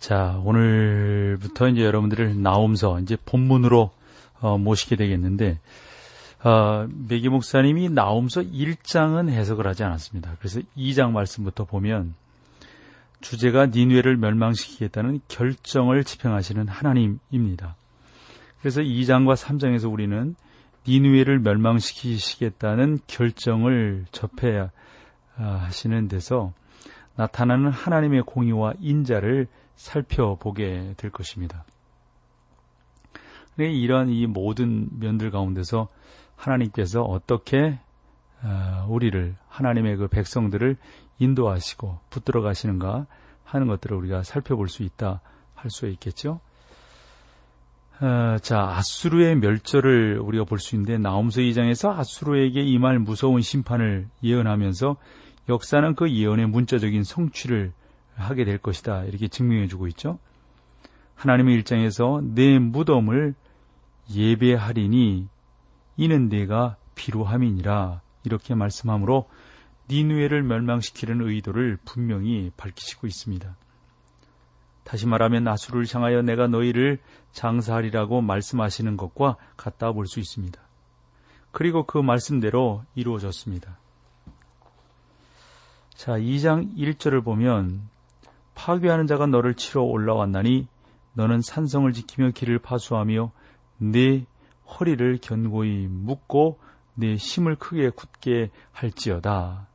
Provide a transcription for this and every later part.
자, 오늘부터 이제 여러분들을 나옴서 이제 본문으로 어, 모시게 되겠는데 어, 백이 목사님이 나옴서 1장은 해석을 하지 않았습니다. 그래서 2장 말씀부터 보면 주제가 니누에를 멸망시키겠다는 결정을 집행하시는 하나님입니다. 그래서 2장과 3장에서 우리는 니누에를 멸망시키시겠다는 결정을 접해야 아, 하시는 데서 나타나는 하나님의 공의와 인자를 살펴보게 될 것입니다. 이러한 이 모든 면들 가운데서 하나님께서 어떻게 아, 우리를 하나님의 그 백성들을 인도하시고 붙들어 가시는가 하는 것들을 우리가 살펴볼 수 있다 할 수 있겠죠. 어, 자, 아수르의 멸절을 우리가 볼 수 있는데 나움서 2장에서 아수르에게 임할 무서운 심판을 예언하면서 역사는 그 예언의 문자적인 성취를 하게 될 것이다. 이렇게 증명해 주고 있죠. 하나님의 일장에서 내 무덤을 예배하리니 이는 내가 비루함이니라 이렇게 말씀하므로 니누에를 멸망시키는 의도를 분명히 밝히시고 있습니다. 다시 말하면 나수를 향하여 내가 너희를 장사하리라고 말씀하시는 것과 같다 볼 수 있습니다. 그리고 그 말씀대로 이루어졌습니다. 자, 2장 1절을 보면 파괴하는 자가 너를 치러 올라왔나니 너는 산성을 지키며 길을 파수하며 내 허리를 견고히 묶고 내 힘을 크게 굳게 할지어다.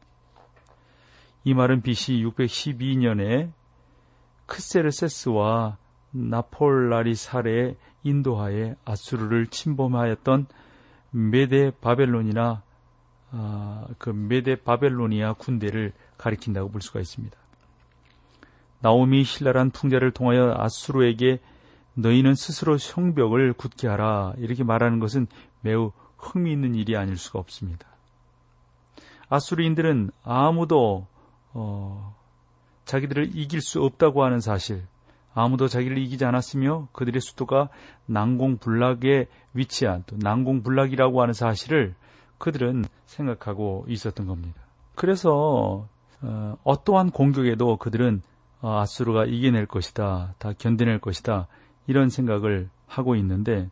이 말은 BC 612년에 크세르세스와 나폴라리사레의 인도하에 아수르를 침범하였던 메데 바벨론이나 아, 그 메데 바벨로니아 군대를 가리킨다고 볼 수가 있습니다. 나오미 신랄한 풍자를 통하여 아수르에게 너희는 스스로 성벽을 굳게 하라 이렇게 말하는 것은 매우 흥미있는 일이 아닐 수가 없습니다. 아수르인들은 아무도 어, 자기들을 이길 수 없다고 하는 사실, 아무도 자기를 이기지 않았으며 그들의 수도가 난공불락에 위치한 또 난공불락이라고 하는 사실을 그들은 생각하고 있었던 겁니다. 그래서 어, 어떠한 공격에도 그들은 어, 아수르가 이겨낼 것이다, 다 견뎌낼 것이다 이런 생각을 하고 있는데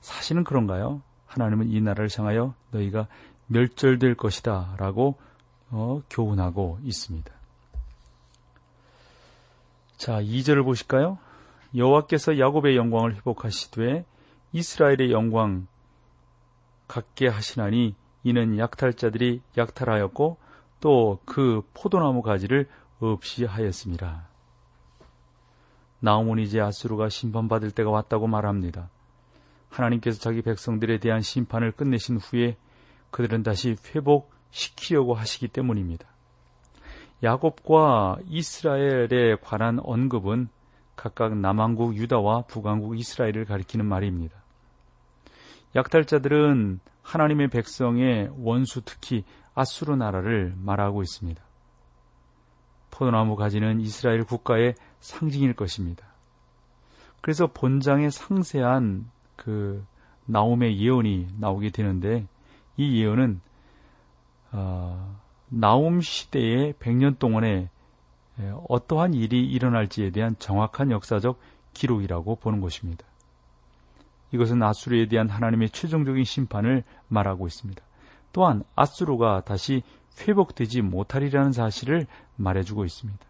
사실은 그런가요? 하나님은 이 나라를 향하여 너희가 멸절될 것이다 라고 어, 교훈하고 있습니다. 자, 2절을 보실까요? 여호와께서 야곱의 영광을 회복하시되 이스라엘의 영광 갖게 하시나니 이는 약탈자들이 약탈하였고 또 그 포도나무 가지를 없이 하였습니다. 나오몬 이제 아수르가 심판받을 때가 왔다고 말합니다. 하나님께서 자기 백성들에 대한 심판을 끝내신 후에 그들은 다시 회복시키려고 하시기 때문입니다. 야곱과 이스라엘에 관한 언급은 각각 남왕국 유다와 북왕국 이스라엘을 가리키는 말입니다. 약탈자들은 하나님의 백성의 원수 특히 아수르 나라를 말하고 있습니다. 포도나무 가지는 이스라엘 국가의 상징일 것입니다. 그래서 본장에 상세한 그 나옴의 예언이 나오게 되는데 이 예언은 어, 나옴 시대의 100년 동안에 어떠한 일이 일어날지에 대한 정확한 역사적 기록이라고 보는 것입니다. 이것은 아수르에 대한 하나님의 최종적인 심판을 말하고 있습니다. 또한 아수르가 다시 회복되지 못하리라는 사실을 말해주고 있습니다.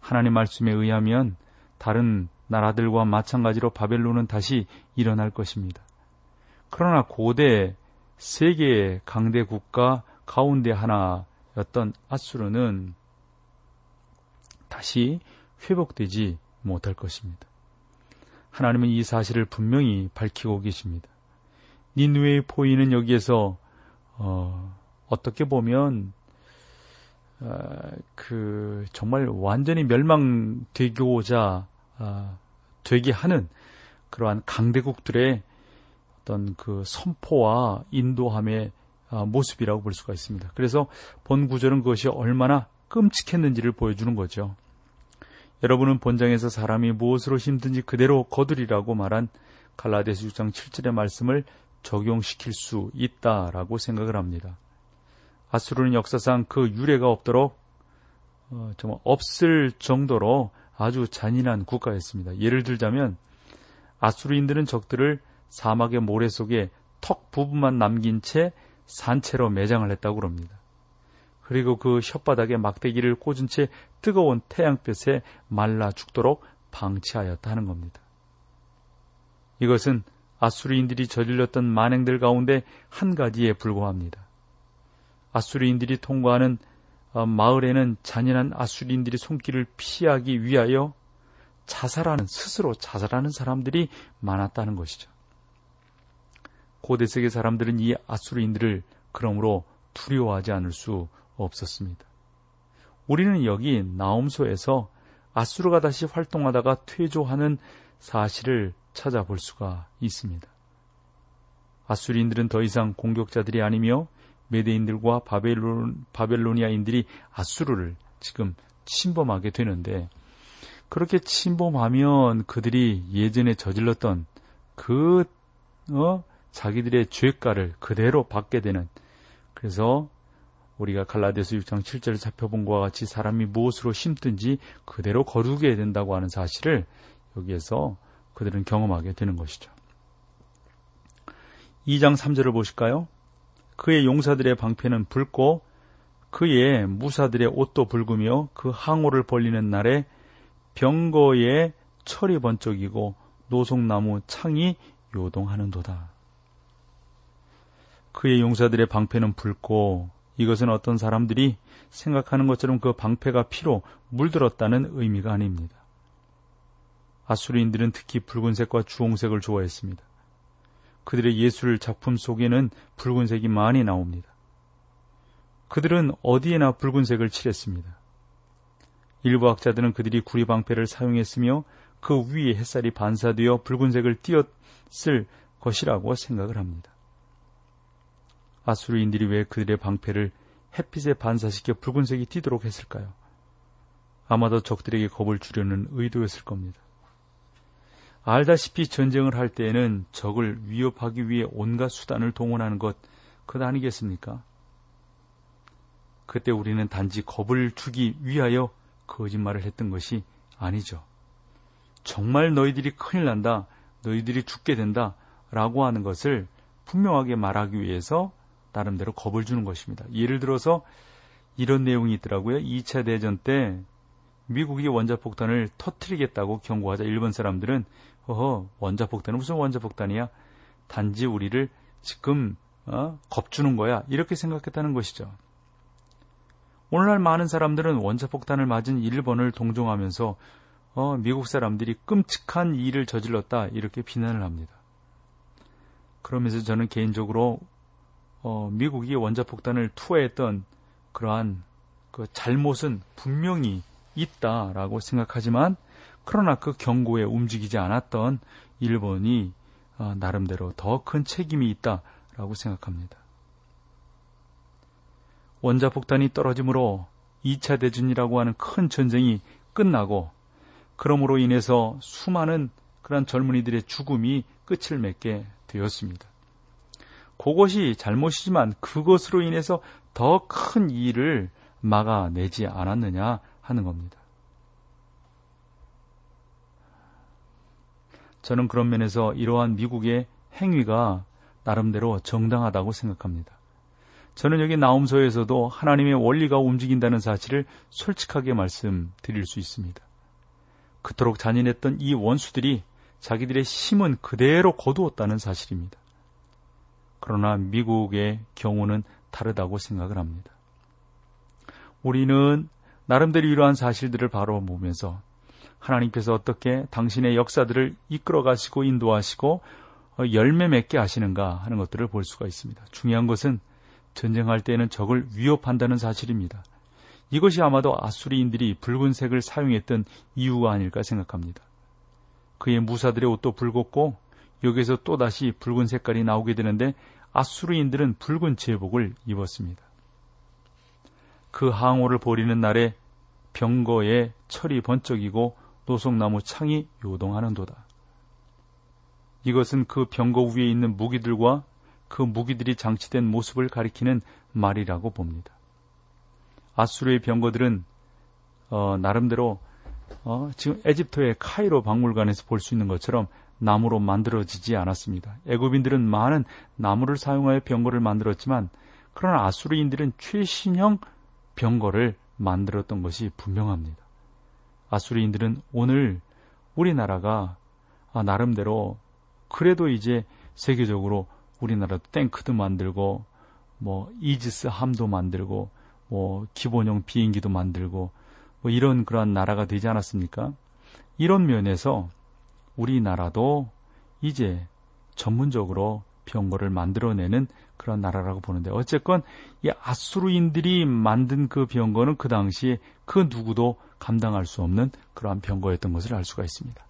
하나님 말씀에 의하면 다른 나라들과 마찬가지로 바벨론은 다시 일어날 것입니다. 그러나 고대 세계의 강대 국가 가운데 하나였던 아수르는 다시 회복되지 못할 것입니다. 하나님은 이 사실을 분명히 밝히고 계십니다. 니누의 포인은 여기에서 어, 어떻게 보면 어, 그 정말 완전히 멸망되고자 어, 되게 하는 그러한 강대국들의 어떤 그 선포와 인도함의 아, 모습이라고 볼 수가 있습니다. 그래서 본 구절은 그것이 얼마나 끔찍했는지를 보여주는 거죠. 여러분은 본장에서 사람이 무엇으로 힘든지 그대로 거두리라고 말한 갈라데스 6장 7절의 말씀을 적용시킬 수 있다라고 생각을 합니다. 아수르는 역사상 그 유례가 없도록 어, 정말 없을 정도로 아주 잔인한 국가였습니다. 예를 들자면 아수르인들은 적들을 사막의 모래 속에 턱 부분만 남긴 채 산채로 매장을 했다고 합니다. 그리고 그 혓바닥에 막대기를 꽂은 채 뜨거운 태양볕에 말라 죽도록 방치하였다 하는 겁니다. 이것은 아수르인들이 저질렀던 만행들 가운데 한 가지에 불과합니다. 아수르인들이 통과하는 어, 마을에는 잔인한 아수리인들이 손길을 피하기 위하여 자살하는 스스로 자살하는 사람들이 많았다는 것이죠. 고대 세계 사람들은 이 아수르인들을 그러므로 두려워하지 않을 수 없었습니다. 우리는 여기 나움소에서 아수르가 다시 활동하다가 퇴조하는 사실을 찾아볼 수가 있습니다. 아수리인들은 더 이상 공격자들이 아니며 메데인들과 바벨론, 바벨로니아인들이 아수르를 지금 침범하게 되는데 그렇게 침범하면 그들이 예전에 저질렀던 그 어, 자기들의 죄가를 그대로 받게 되는 그래서 우리가 갈라디아서 6장 7절을 살펴본 것과 같이 사람이 무엇으로 심든지 그대로 거두게 된다고 하는 사실을 여기에서 그들은 경험하게 되는 것이죠. 2장 3절을 보실까요? 그의 용사들의 방패는 붉고 그의 무사들의 옷도 붉으며 그 항오를 벌리는 날에 병거의 철이 번쩍이고 노송나무 창이 요동하는도다. 그의 용사들의 방패는 붉고 이것은 어떤 사람들이 생각하는 것처럼 그 방패가 피로 물들었다는 의미가 아닙니다. 아수리인들은 특히 붉은색과 주홍색을 좋아했습니다. 그들의 예술 작품 속에는 붉은색이 많이 나옵니다. 그들은 어디에나 붉은색을 칠했습니다. 일부 학자들은 그들이 구리방패를 사용했으며 그 위에 햇살이 반사되어 붉은색을 띄었을 것이라고 생각을 합니다. 아수르인들이 왜 그들의 방패를 햇빛에 반사시켜 붉은색이 띄도록 했을까요? 아마도 적들에게 겁을 주려는 의도였을 겁니다. 알다시피 전쟁을 할 때에는 적을 위협하기 위해 온갖 수단을 동원하는 것, 그것 아니겠습니까? 그때 우리는 단지 겁을 주기 위하여 거짓말을 했던 것이 아니죠. 정말 너희들이 큰일 난다, 너희들이 죽게 된다, 라고 하는 것을 분명하게 말하기 위해서 나름대로 겁을 주는 것입니다. 예를 들어서 이런 내용이 있더라고요. 2차 대전 때 미국이 원자폭탄을 터트리겠다고 경고하자 일본 사람들은 어허 원자폭탄은 무슨 원자폭탄이야? 단지 우리를 지금 어? 겁주는 거야 이렇게 생각했다는 것이죠. 오늘날 많은 사람들은 원자폭탄을 맞은 일본을 동정하면서 어, 미국 사람들이 끔찍한 일을 저질렀다 이렇게 비난을 합니다. 그러면서 저는 개인적으로 어, 미국이 원자폭탄을 투하했던 그러한 그 잘못은 분명히 있다라고 생각하지만 그러나 그 경고에 움직이지 않았던 일본이 어, 나름대로 더 큰 책임이 있다라고 생각합니다. 원자폭탄이 떨어짐으로 2차 대전이라고 하는 큰 전쟁이 끝나고 그러므로 인해서 수많은 그런 젊은이들의 죽음이 끝을 맺게 되었습니다. 그것이 잘못이지만 그것으로 인해서 더 큰 일을 막아내지 않았느냐 하는 겁니다. 저는 그런 면에서 이러한 미국의 행위가 나름대로 정당하다고 생각합니다. 저는 여기 나움서에서도 하나님의 원리가 움직인다는 사실을 솔직하게 말씀드릴 수 있습니다. 그토록 잔인했던 이 원수들이 자기들의 힘은 그대로 거두었다는 사실입니다. 그러나 미국의 경우는 다르다고 생각을 합니다. 우리는 나름대로 이러한 사실들을 바로 보면서 하나님께서 어떻게 당신의 역사들을 이끌어 가시고 인도하시고 어, 열매 맺게 하시는가 하는 것들을 볼 수가 있습니다. 중요한 것은 전쟁할 때에는 적을 위협한다는 사실입니다. 이것이 아마도 아수리인들이 붉은색을 사용했던 이유가 아닐까 생각합니다. 그의 무사들의 옷도 붉었고 여기서 또다시 붉은 색깔이 나오게 되는데 아수르인들은 붉은 제복을 입었습니다. 그 항오를 버리는 날에 병거에 철이 번쩍이고 노송나무 창이 요동하는도다. 이것은 그 병거 위에 있는 무기들과 그 무기들이 장치된 모습을 가리키는 말이라고 봅니다. 아수르의 병거들은 어, 나름대로 어, 지금 에집트의 카이로 박물관에서 볼 수 있는 것처럼 나무로 만들어지지 않았습니다. 애굽인들은 많은 나무를 사용하여 병거를 만들었지만 그러나 아수르인들은 최신형 병거를 만들었던 것이 분명합니다. 아수르인들은 오늘 우리나라가 아, 나름대로 그래도 이제 세계적으로 우리나라도 탱크도 만들고 뭐 이지스 함도 만들고 뭐 기본형 비행기도 만들고 뭐 이런 그러한 나라가 되지 않았습니까? 이런 면에서 우리나라도 이제 전문적으로 병거를 만들어내는 그런 나라라고 보는데 어쨌건 이 아수르인들이 만든 그 병거는 그 당시에 그 누구도 감당할 수 없는 그러한 병거였던 것을 알 수가 있습니다.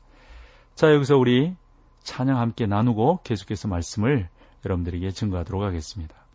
자 여기서 우리 찬양 함께 나누고 계속해서 말씀을 여러분들에게 증거하도록 하겠습니다.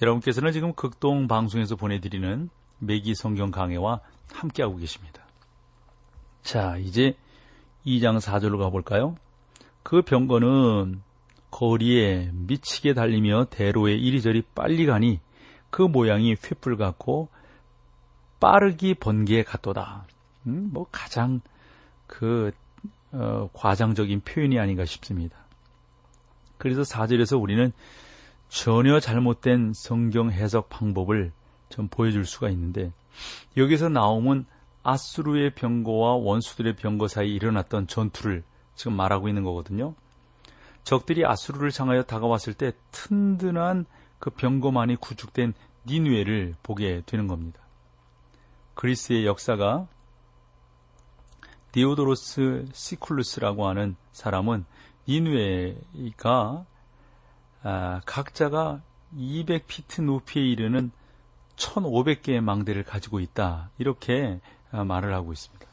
여러분께서는 지금 극동 방송에서 보내드리는 매기 성경 강해와 함께하고 계십니다. 자, 이제 2장 4절로 가볼까요? 그 병거는 거리에 미치게 달리며 대로에 이리저리 빨리 가니 그 모양이 횃불 같고 빠르기 번개에 같도다. 음, 뭐 가장 그 어, 과장적인 표현이 아닌가 싶습니다. 그래서 4절에서 우리는 전혀 잘못된 성경 해석 방법을 좀 보여줄 수가 있는데 여기서 나오면 아수르의 병거와 원수들의 병거 사이 일어났던 전투를 지금 말하고 있는 거거든요. 적들이 아수르를 향하여 다가왔을 때 튼튼한 그 병거만이 구축된 니누에를 보게 되는 겁니다. 그리스의 역사가 디오도로스 시쿨루스라고 하는 사람은 니누에가 아, 각자가 200피트 높이에 이르는 1500개의 망대를 가지고 있다. 이렇게 아, 말을 하고 있습니다.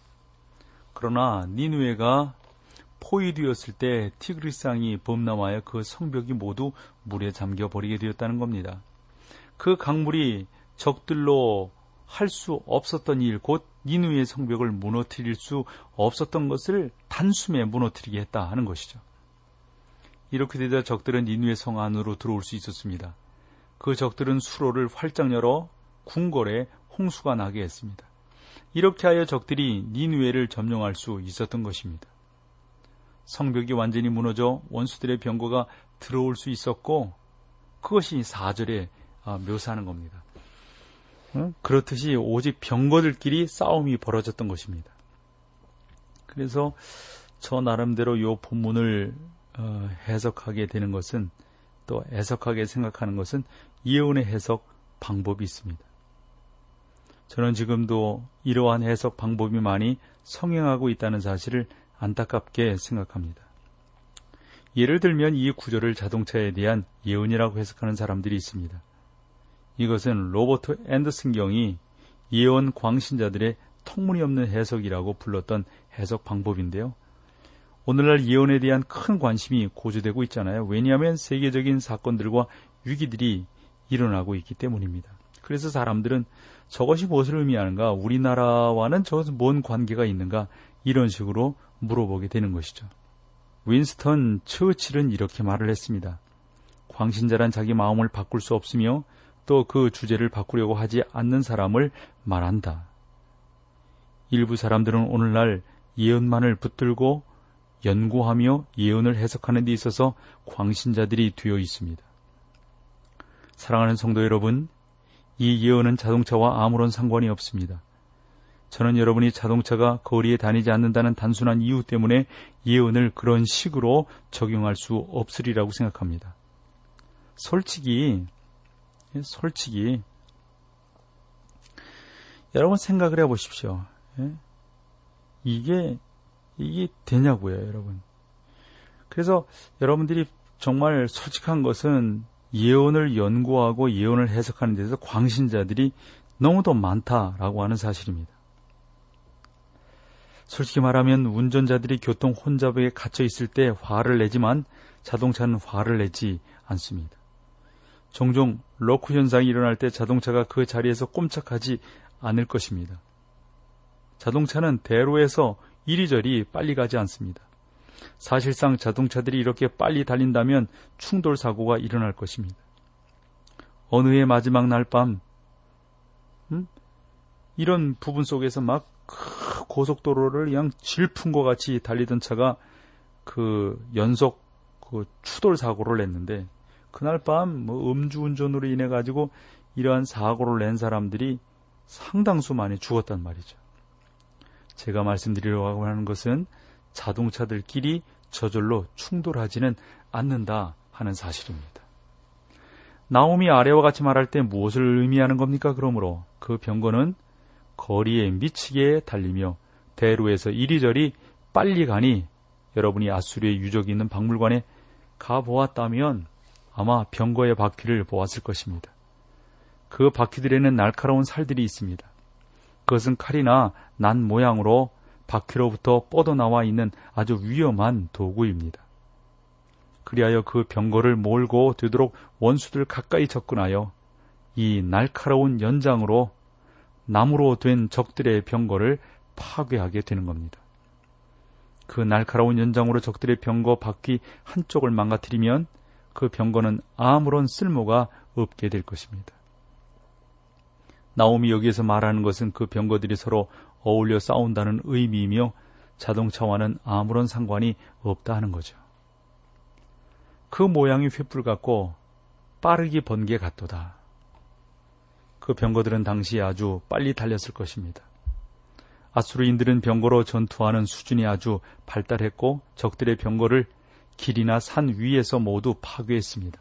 그러나 니누에가 포위되었을 때 티그리스강이 범람하여 그 성벽이 모두 물에 잠겨 버리게 되었다는 겁니다. 그 강물이 적들로 할 수 없었던 일, 곧 니누의 성벽을 무너뜨릴 수 없었던 것을 단숨에 무너뜨리게 했다 하는 것이죠. 이렇게 되자 적들은 니누의 성 안으로 들어올 수 있었습니다. 그 적들은 수로를 활짝 열어 궁궐에 홍수가 나게 했습니다. 이렇게 하여 적들이 니누에를 점령할 수 있었던 것입니다. 성벽이 완전히 무너져 원수들의 병거가 들어올 수 있었고 그것이 4절에 아, 묘사하는 겁니다. 그렇듯이 오직 병거들끼리 싸움이 벌어졌던 것입니다. 그래서 저 나름대로 이 본문을 어, 해석하게 되는 것은 또 해석하게 생각하는 것은 예언의 해석 방법이 있습니다. 저는 지금도 이러한 해석 방법이 많이 성행하고 있다는 사실을 안타깝게 생각합니다. 예를 들면 이 구절을 자동차에 대한 예언이라고 해석하는 사람들이 있습니다. 이것은 로버트 앤더슨 경이 예언 광신자들의 터무니없는 해석이라고 불렀던 해석 방법인데요. 오늘날 예언에 대한 큰 관심이 고조되고 있잖아요. 왜냐하면 세계적인 사건들과 위기들이 일어나고 있기 때문입니다. 그래서 사람들은 저것이 무엇을 의미하는가, 우리나라와는 저것은 뭔 관계가 있는가, 이런 식으로 물어보게 되는 것이죠. 윈스턴 처칠은 이렇게 말을 했습니다. 광신자란 자기 마음을 바꿀 수 없으며 또 그 주제를 바꾸려고 하지 않는 사람을 말한다. 일부 사람들은 오늘날 예언만을 붙들고 연구하며 예언을 해석하는 데 있어서 광신자들이 되어 있습니다. 사랑하는 성도 여러분, 이 예언은 자동차와 아무런 상관이 없습니다. 저는 여러분이 자동차가 거리에 다니지 않는다는 단순한 이유 때문에 예언을 그런 식으로 적용할 수 없으리라고 생각합니다. 솔직히, 솔직히, 여러분 생각을 해 보십시오. 예? 이게 이게 되냐고요, 여러분. 그래서 여러분들이 정말 솔직한 것은 예언을 연구하고 예언을 해석하는 데서 광신자들이 너무도 많다라고 하는 사실입니다. 솔직히 말하면 운전자들이 교통 혼잡에 갇혀 있을 때 화를 내지만 자동차는 화를 내지 않습니다. 종종 로크 현상이 일어날 때 자동차가 그 자리에서 꼼짝하지 않을 것입니다. 자동차는 대로에서 이리저리 빨리 가지 않습니다. 사실상 자동차들이 이렇게 빨리 달린다면 충돌 사고가 일어날 것입니다. 어느 해 마지막 날 밤, 음? 이런 부분 속에서 막 고속도로를 그냥 질푼 것 같이 달리던 차가 그 연속 그 추돌 사고를 냈는데 그날 밤 뭐 음주운전으로 인해 가지고 이러한 사고를 낸 사람들이 상당수 많이 죽었단 말이죠. 제가 말씀드리려고 하는 것은 자동차들끼리 저절로 충돌하지는 않는다 하는 사실입니다. 나옴이 아래와 같이 말할 때 무엇을 의미하는 겁니까? 그러므로 그 병거는 거리에 미치게 달리며 대로에서 이리저리 빨리 가니 여러분이 아수리의 유적이 있는 박물관에 가 보았다면 아마 병거의 바퀴를 보았을 것입니다. 그 바퀴들에는 날카로운 살들이 있습니다. 그것은 칼이나 난 모양으로 바퀴로부터 뻗어나와 있는 아주 위험한 도구입니다. 그리하여 그 병거를 몰고 되도록 원수들 가까이 접근하여 이 날카로운 연장으로 나무로 된 적들의 병거를 파괴하게 되는 겁니다. 그 날카로운 연장으로 적들의 병거 바퀴 한쪽을 망가뜨리면 그 병거는 아무런 쓸모가 없게 될 것입니다. 나옴이 여기에서 말하는 것은 그 병거들이 서로 어울려 싸운다는 의미이며 자동차와는 아무런 상관이 없다 하는 거죠. 그 모양이 횃불 같고 빠르게 번개 같도다. 그 병거들은 당시에 아주 빨리 달렸을 것입니다. 아수르인들은 병거로 전투하는 수준이 아주 발달했고 적들의 병거를 길이나 산 위에서 모두 파괴했습니다.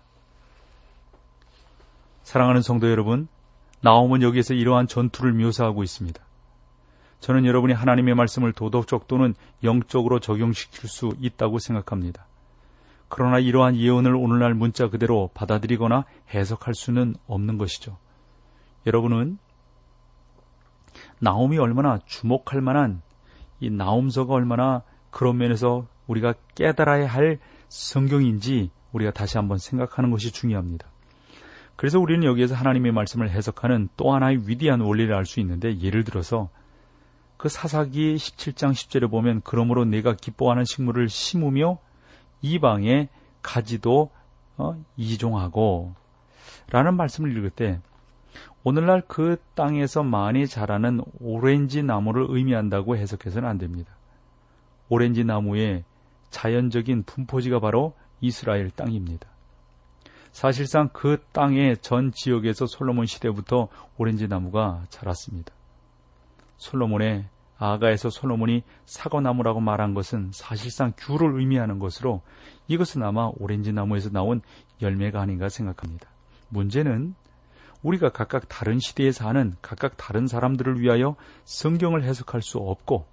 사랑하는 성도 여러분, 나옴은 여기에서 이러한 전투를 묘사하고 있습니다. 저는 여러분이 하나님의 말씀을 도덕적 또는 영적으로 적용시킬 수 있다고 생각합니다. 그러나 이러한 예언을 오늘날 문자 그대로 받아들이거나 해석할 수는 없는 것이죠. 여러분은 나옴이 얼마나 주목할 만한 이 나옴서가 얼마나 그런 면에서 우리가 깨달아야 할 성경인지 우리가 다시 한번 생각하는 것이 중요합니다. 그래서 우리는 여기에서 하나님의 말씀을 해석하는 또 하나의 위대한 원리를 알 수 있는데 예를 들어서 그 사사기 17장 10절에 보면 그러므로 내가 기뻐하는 식물을 심으며 이방에 가지도 어, 이종하고 라는 말씀을 읽을 때 오늘날 그 땅에서 많이 자라는 오렌지 나무를 의미한다고 해석해서는 안 됩니다. 오렌지 나무의 자연적인 분포지가 바로 이스라엘 땅입니다. 사실상 그 땅의 전 지역에서 솔로몬 시대부터 오렌지 나무가 자랐습니다. 솔로몬의 아가에서 솔로몬이 사과나무라고 말한 것은 사실상 귤을 의미하는 것으로 이것은 아마 오렌지 나무에서 나온 열매가 아닌가 생각합니다. 문제는 우리가 각각 다른 시대에 사는 각각 다른 사람들을 위하여 성경을 해석할 수 없고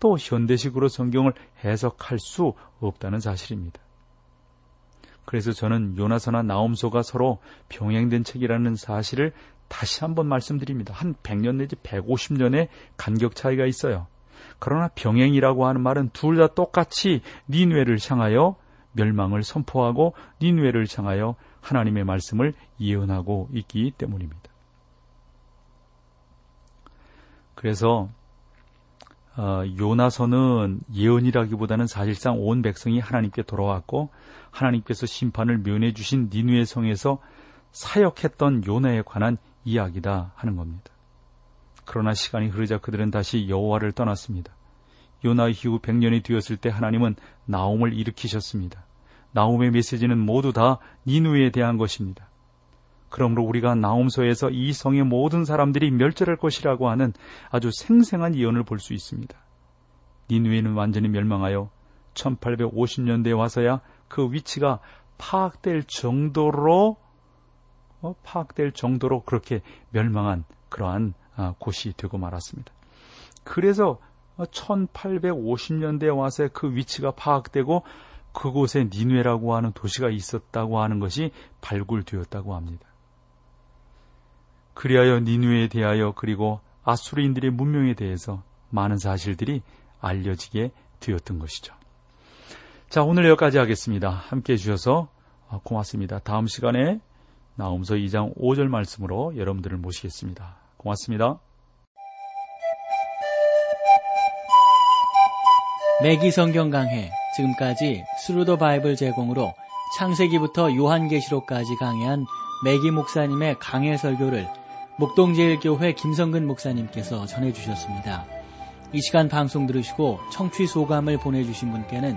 또 현대식으로 성경을 해석할 수 없다는 사실입니다. 그래서 저는 요나서나 나옴소가 서로 병행된 책이라는 사실을 다시 한번 말씀드립니다. 한 100년 내지 150년의 간격 차이가 있어요. 그러나 병행이라고 하는 말은 둘 다 똑같이 니뇌를 향하여 멸망을 선포하고 니뇌를 향하여 하나님의 말씀을 예언하고 있기 때문입니다. 그래서 어, 요나서는 예언이라기보다는 사실상 온 백성이 하나님께 돌아왔고 하나님께서 심판을 면해 주신 니누의 성에서 사역했던 요나에 관한 이야기다 하는 겁니다. 그러나 시간이 흐르자 그들은 다시 여호와를 떠났습니다. 요나 이후 100년이 되었을 때 하나님은 나옴을 일으키셨습니다. 나옴의 메시지는 모두 다 니누에 대한 것입니다. 그러므로 우리가 나옴서에서 이 성의 모든 사람들이 멸절할 것이라고 하는 아주 생생한 예언을 볼 수 있습니다. 니누에는 완전히 멸망하여 1850년대에 와서야 그 위치가 파악될 정도로 어, 파악될 정도로 그렇게 멸망한 그러한 아, 곳이 되고 말았습니다. 그래서 1850년대에 와서 그 위치가 파악되고 그곳에 니누에라고 하는 도시가 있었다고 하는 것이 발굴되었다고 합니다. 그리하여 니누에 대하여 그리고 아수르인들의 문명에 대해서 많은 사실들이 알려지게 되었던 것이죠. 자, 오늘 여기까지 하겠습니다. 함께 해주셔서 고맙습니다. 다음 시간에 나움서 2장 5절 말씀으로 여러분들을 모시겠습니다. 고맙습니다. 맥기 성경 강해 지금까지 Thru the Bible 제공으로 창세기부터 요한계시록까지 강해한 맥기 목사님의 강해 설교를 목동제일교회 김성근 목사님께서 전해주셨습니다. 이 시간 방송 들으시고 청취 소감을 보내주신 분께는